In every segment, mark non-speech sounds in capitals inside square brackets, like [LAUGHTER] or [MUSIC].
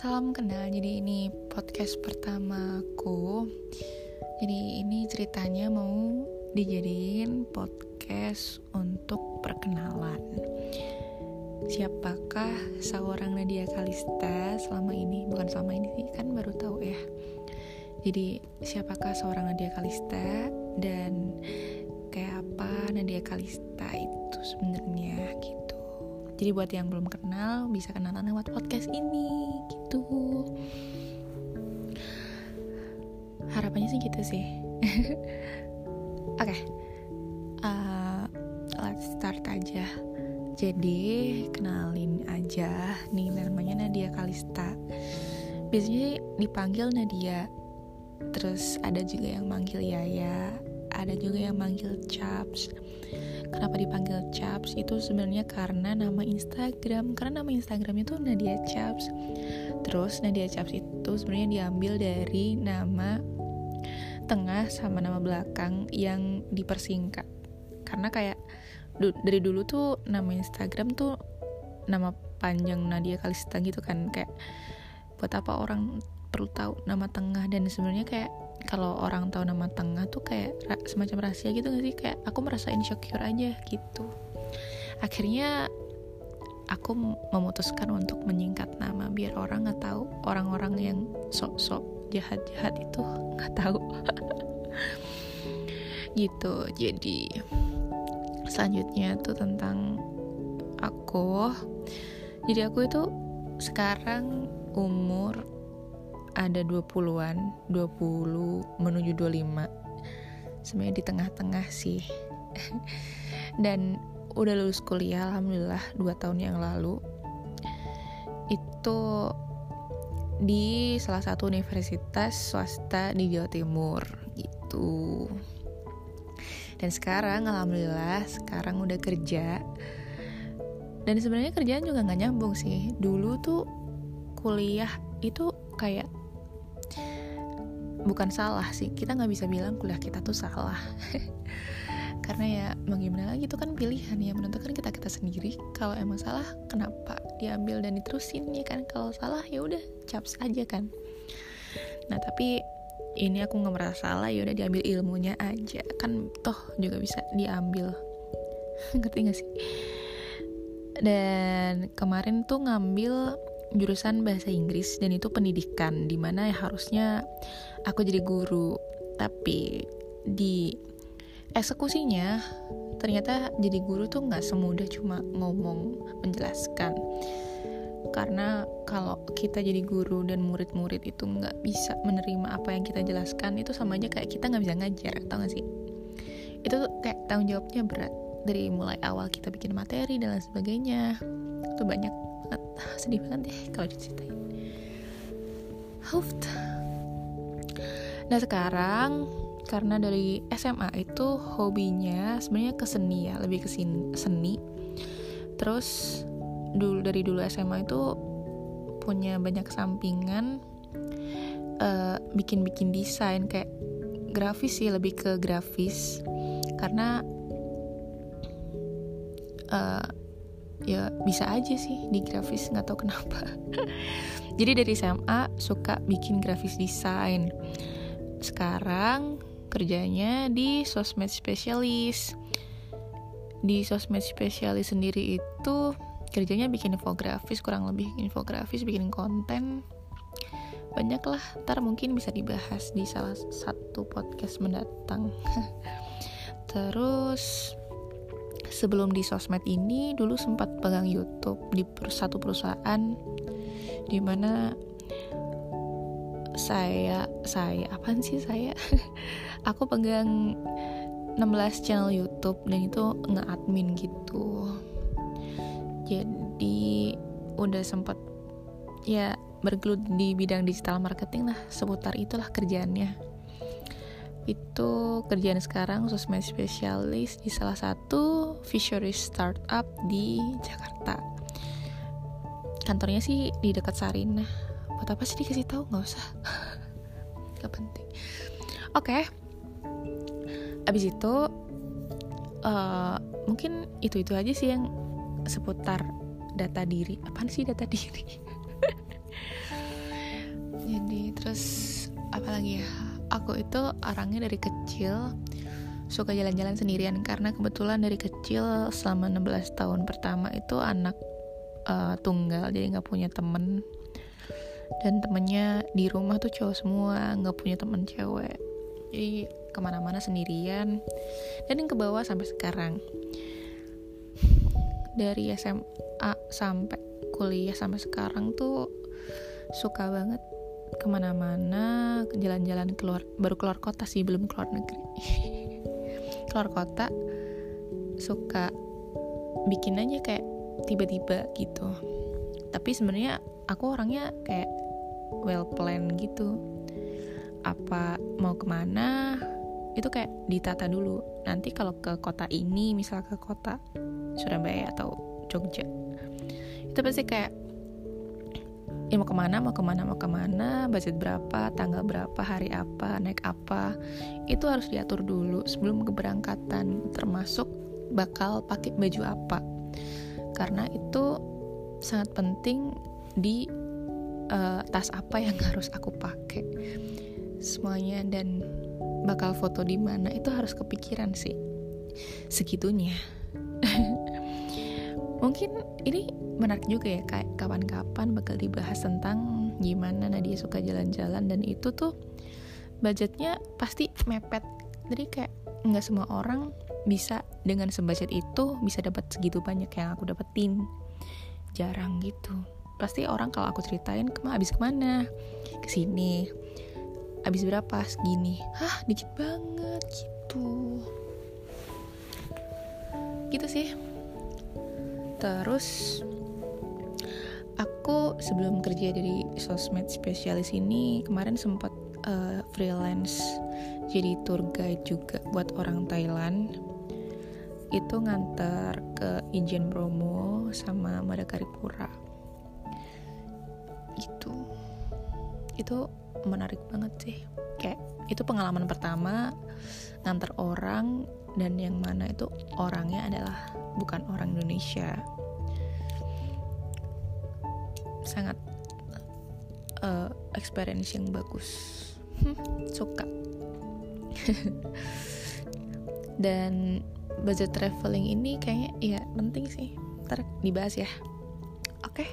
Salam kenal, jadi ini podcast pertamaku. Jadi ini ceritanya mau dijadiin podcast untuk perkenalan. Siapakah seorang Nadia Kalista selama ini? Bukan selama ini sih, kan baru tahu ya. Jadi siapakah seorang Nadia Kalista dan kayak apa Nadia Kalista itu sebenarnya gitu jadi buat yang belum kenal bisa kenalan lewat podcast ini gitu. Harapannya sih gitu sih. [LAUGHS] Oke okay. uh, let's start aja. Jadi kenalin aja. Nih namanya Nadia Kalista. Biasanya dipanggil Nadia. Terus ada juga yang manggil Yaya ada juga yang manggil Chaps kenapa dipanggil Chaps? Itu sebenarnya karena nama Instagram. Karena nama Instagram itu Nadia Chaps. Terus Nadia Chaps itu sebenarnya diambil dari nama tengah sama nama belakang yang dipersingkat. Karena kayak du dari dulu tuh nama Instagram tuh nama panjang Nadia Kalista gitu kan. Kayak buat apa orang perlu tahu nama tengah dan sebenarnya kayak kalau orang tahu nama tengah tuh kayak semacam rahasia gitu gak sih? Kayak aku merasa insecure aja gitu. Akhirnya aku memutuskan untuk menyingkat nama biar orang nggak tahu orang-orang yang sok-sok jahat-jahat itu [LAUGHS] nggak tahu. [LAUGHS] Gitu. Jadi selanjutnya tuh tentang aku. Jadi aku itu sekarang umur ada 20-an 20 menuju 25 sebenarnya di tengah-tengah sih. [LAUGHS] Dan udah lulus kuliah alhamdulillah 2 tahun yang lalu. Itu di salah satu universitas swasta di Jawa Timur gitu. Dan sekarang alhamdulillah sekarang udah kerja. Dan sebenarnya kerjaan juga nggak nyambung sih. Dulu tuh kuliah itu kayak bukan salah sih. Kita nggak bisa bilang kuliah kita tuh salah. [LAUGHS] Karena ya mau gimana lagi itu kan pilihan ya. Menentukan kita kita sendiri. Kalau emang salah kenapa diambil dan diterusin ya kan? Kalau salah ya udah caps aja kan. Nah tapi ini aku nggak merasa salah ya udah diambil ilmunya aja. Kan toh juga bisa diambil. [LAUGHS] Ngerti gak sih? Dan kemarin tuh ngambil jurusan bahasa Inggris dan itu pendidikan di mana ya harusnya aku jadi guru. Tapi di eksekusinya ternyata jadi guru tuh nggak semudah cuma ngomong menjelaskan. Karena kalau kita jadi guru dan murid-murid itu nggak bisa menerima apa yang kita jelaskan itu sama aja kayak kita nggak bisa ngajar tau gak sih? Itu tuh kayak tanggung jawabnya berat. Dari mulai awal kita bikin materi dan lain sebagainya itu banyak banget. [LAUGHS] Sedih banget deh kalau diceritain. Huft. nah sekarang karena dari SMA itu hobinya sebenarnya ke seni ya lebih ke seni. Terus dulu dari dulu SMA itu punya banyak sampingan uh, bikin-bikin desain kayak grafis sih lebih ke grafis. Karena uh, ya bisa aja sih di grafis nggak tahu kenapa. [LAUGHS] Jadi dari SMA suka bikin grafis desain. Sekarang kerjanya di sosmed spesialis. Di sosmed spesialis sendiri itu kerjanya bikin infografis kurang lebih infografis bikin konten. Banyak lah ntar mungkin bisa dibahas di salah satu podcast mendatang. [LAUGHS] Terus sebelum di sosmed ini dulu sempat pegang YouTube di satu perusahaan di mana saya saya apa sih saya? [LAUGHS] Aku pegang 16 channel YouTube dan itu nge-admin gitu. Jadi udah sempat ya bergelut di bidang digital marketing lah seputar itulah kerjaannya itu kerjaan sekarang sosmed spesialis di salah satu futurist startup di Jakarta. Kantornya sih di dekat Sarinah buat apa sih dikasih tahu? Nggak usah. [LAUGHS] Nggak penting. Oke. Okay. abis itu uh, mungkin itu itu aja sih yang seputar data diri. Apaan sih data diri? [LAUGHS] Jadi terus apalagi ya aku itu orangnya dari kecil suka jalan-jalan sendirian. Karena kebetulan dari kecil selama 16 tahun pertama itu anak uh, tunggal jadi nggak punya temen. Dan temennya di rumah tuh cowok semua nggak punya temen cewek. Jadi ke mana-mana sendirian. Dan yang ke bawah sampai sekarang. Dari SMA sampai kuliah sampai sekarang tuh suka banget ke mana-mana jalan-jalan keluar baru keluar kota sih belum keluar negeri. [LAUGHS] Keluar kota suka bikin aja kayak tiba-tiba gitu. Tapi sebenarnya aku orangnya kayak well plan gitu. Apa mau ke mana itu kayak ditata dulu. Nanti kalau ke kota ini misal ke kota Surabaya atau Jogja itu pasti kayak ya mau ke mana mau ke mana mau ke mana budget berapa tanggal berapa hari apa naik apa. Itu harus diatur dulu sebelum keberangkatan termasuk bakal pakai baju apa. Karena itu sangat penting di uh, tas apa yang [LAUGHS] harus aku pakai. Semuanya dan bakal foto di mana itu harus kepikiran sih. Segitunya [LAUGHS] mungkin ini menarik juga ya kayak kapan-kapan bakal dibahas tentang gimana Nadia suka jalan-jalan dan itu tuh budgetnya pasti mepet. Jadi kayak nggak semua orang bisa dengan sebudget itu bisa dapat segitu banyak yang aku dapetin. Jarang gitu. Pasti orang kalau aku ceritain ke mana habis ke mana? Ke sini habis berapa? Segini. Hah dikit banget gitu. Gitu sih terus aku sebelum kerja dari sosmed spesialis ini kemarin sempat uh, freelance jadi tour guide juga buat orang Thailand. Itu ngantar ke Ijen Bromo sama Madakaripura. Itu itu menarik banget sih. Kayak itu pengalaman pertama ngantar orang dan yang mana itu orangnya adalah bukan orang Indonesia. Sangat uh, experience yang bagus. [LAUGHS] Suka. [LAUGHS] Dan budget traveling ini kayaknya ya penting sih. Ntar dibahas ya. Oke. Okay.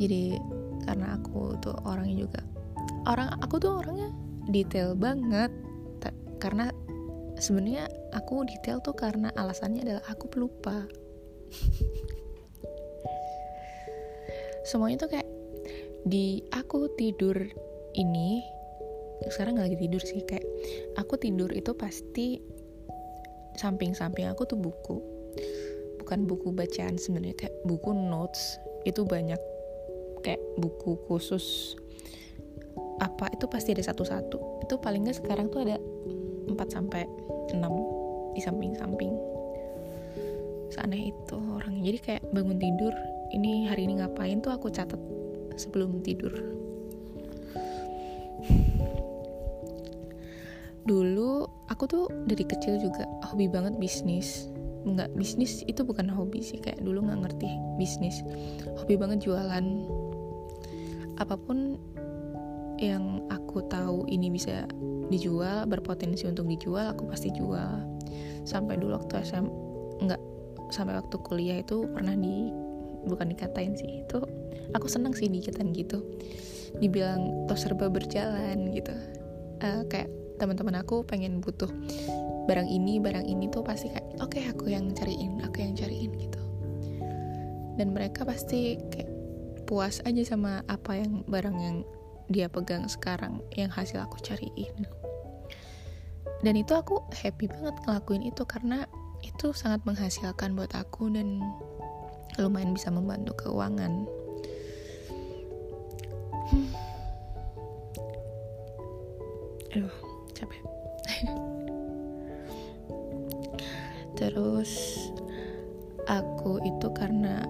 jadi karena aku tuh orangnya juga orang aku tuh orangnya detail banget karena sebenarnya aku detail tuh karena alasannya adalah aku pelupa. Semuanya tuh kayak di aku tidur ini sekarang gak lagi tidur sih kayak aku tidur itu pasti samping-samping aku tuh buku. Bukan buku bacaan sebenarnya kayak buku notes itu banyak kayak buku khusus. Apa itu pasti ada satu-satu. Itu paling nggak sekarang tuh ada 4 sampai 6 di samping-samping. Seaneh itu orang jadi kayak bangun tidur ini hari ini ngapain tuh aku catat sebelum tidur. Dulu aku tuh dari kecil juga hobi banget bisnis. Nggak bisnis itu bukan hobi sih. Kayak dulu nggak ngerti bisnis. Hobi banget jualan. Apa pun yang aku tahu ini bisa dijual berpotensi untuk dijual aku pasti jual. Sampai dulu waktu SM nggak sampai waktu kuliah itu pernah di bukan dikatain sih itu aku senang sih dikatain gitu. Dibilang toh serba berjalan gitu. Uh, kayak teman-teman aku pengen butuh barang ini barang ini tuh pasti kayak oke okay, aku yang cariin aku yang cariin gitu. Dan mereka pasti kayak puas aja sama apa yang barang yang dia pegang sekarang yang hasil aku cariin dan itu aku happy banget ngelakuin itu karena itu sangat menghasilkan buat aku dan lumayan bisa membantu keuangan. Hmm. aduh capek. [LAUGHS] Terus aku itu karena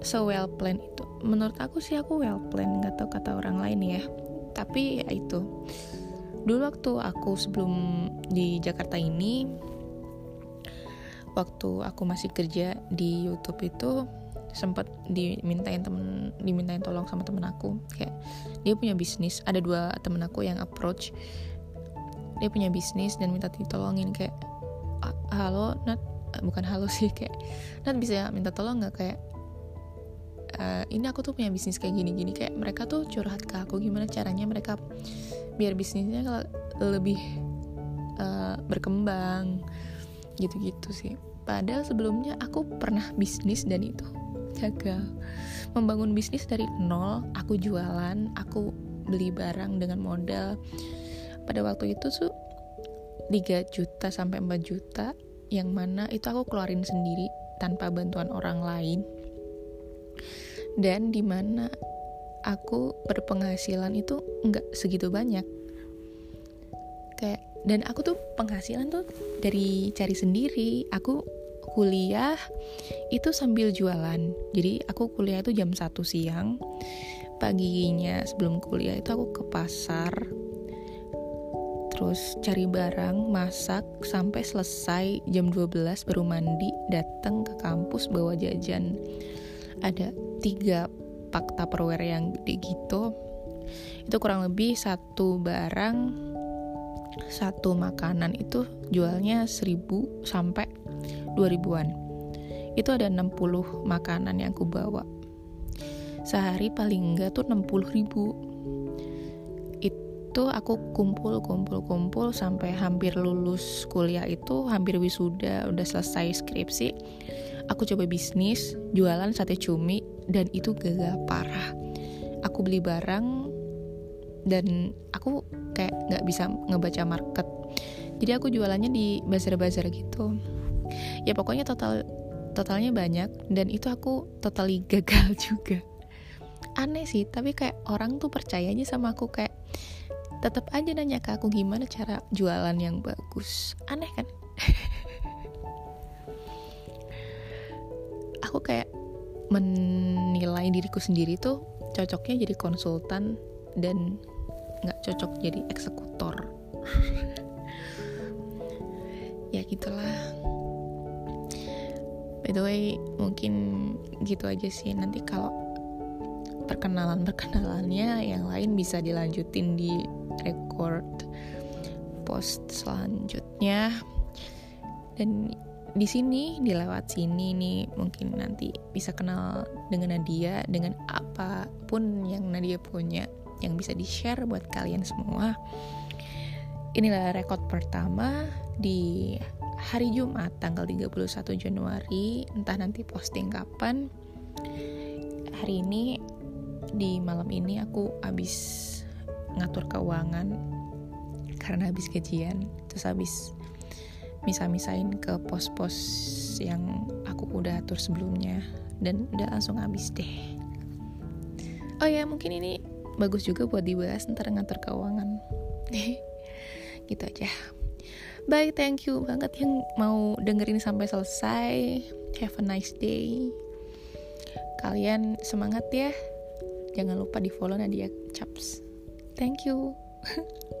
so well plan itu. Menurut aku sih aku well plan nggak tahu kata orang lain ya. Tapi ya itu dulu waktu aku sebelum di Jakarta ini waktu aku masih kerja di YouTube itu sempat dimintain temen dimintain tolong sama temen aku. Kayak dia punya bisnis ada dua temen aku yang approach. Dia punya bisnis dan minta ditolongin kayak halo Nat? Eh, bukan halo sih kayak Nat bisa minta tolong nggak? Kayak uh, ini aku tuh punya bisnis kayak gini-gini kayak mereka tuh curhat ke aku gimana caranya mereka biar bisnisnya lebih uh, berkembang gitu-gitu sih. Padahal sebelumnya aku pernah bisnis dan itu gagal. Membangun bisnis dari nol aku jualan aku beli barang dengan modal. Pada waktu itu tuh 3 juta sampai 4 juta yang mana itu aku keluarin sendiri tanpa bantuan orang lain dan di mana aku berpenghasilan itu nggak segitu banyak. Kayak dan aku tuh penghasilan tuh dari cari sendiri. Aku kuliah itu sambil jualan. Jadi aku kuliah itu jam 1 siang. Paginya sebelum kuliah itu aku ke pasar. Terus cari barang, masak sampai selesai jam 12 baru mandi, datang ke kampus bawa jajan. Ada tiga pak tupperware yang gede gitu. Itu kurang lebih satu barang satu makanan itu jualnya 1000 sampai 2000-an. Itu ada 60 makanan yang aku bawa. Sehari paling enggak tuh 60 ribu itu aku kumpul kumpul kumpul sampai hampir lulus kuliah itu hampir wisuda udah selesai skripsi aku coba bisnis jualan sate cumi dan itu gagal parah. Aku beli barang dan aku kayak nggak bisa ngebaca market. Jadi aku jualannya di bazar-bazar gitu. Ya pokoknya total totalnya banyak dan itu aku totally [LAUGHS] gagal juga. Aneh sih tapi kayak orang tuh percaya aja sama aku kayak tetap aja nanya ke aku gimana cara jualan yang bagus. Aneh kan? [LAUGHS] Aku kayak menilai diriku sendiri tuh cocoknya jadi konsultan dan nggak cocok jadi eksekutor. [LAUGHS] Ya gitulah. By the way mungkin gitu aja sih. Nanti kalau perkenalan perkenalannya yang lain bisa dilanjutin di record post selanjutnya. Dan di sini di lewat sini nih mungkin nanti bisa kenal dengan Nadia dengan apa pun yang Nadia punya yang bisa di share buat kalian semua. Inilah record pertama di hari Jumat tanggal 31 Januari. Entah nanti posting kapan. Hari ini di malam ini aku habis ngatur keuangan. Karena habis gajian terus habis misa-misain ke pos-pos yang aku udah atur sebelumnya. Dan udah langsung habis deh. Oh ya mungkin ini bagus juga buat dibahas ntar ngatur keuangan. [LAUGHS] Gitu aja. Bye thank you banget yang mau dengerin sampai selesai. Have a nice day. Kalian semangat ya. Jangan lupa di follow Nadia Chaps. Thank you. [LAUGHS]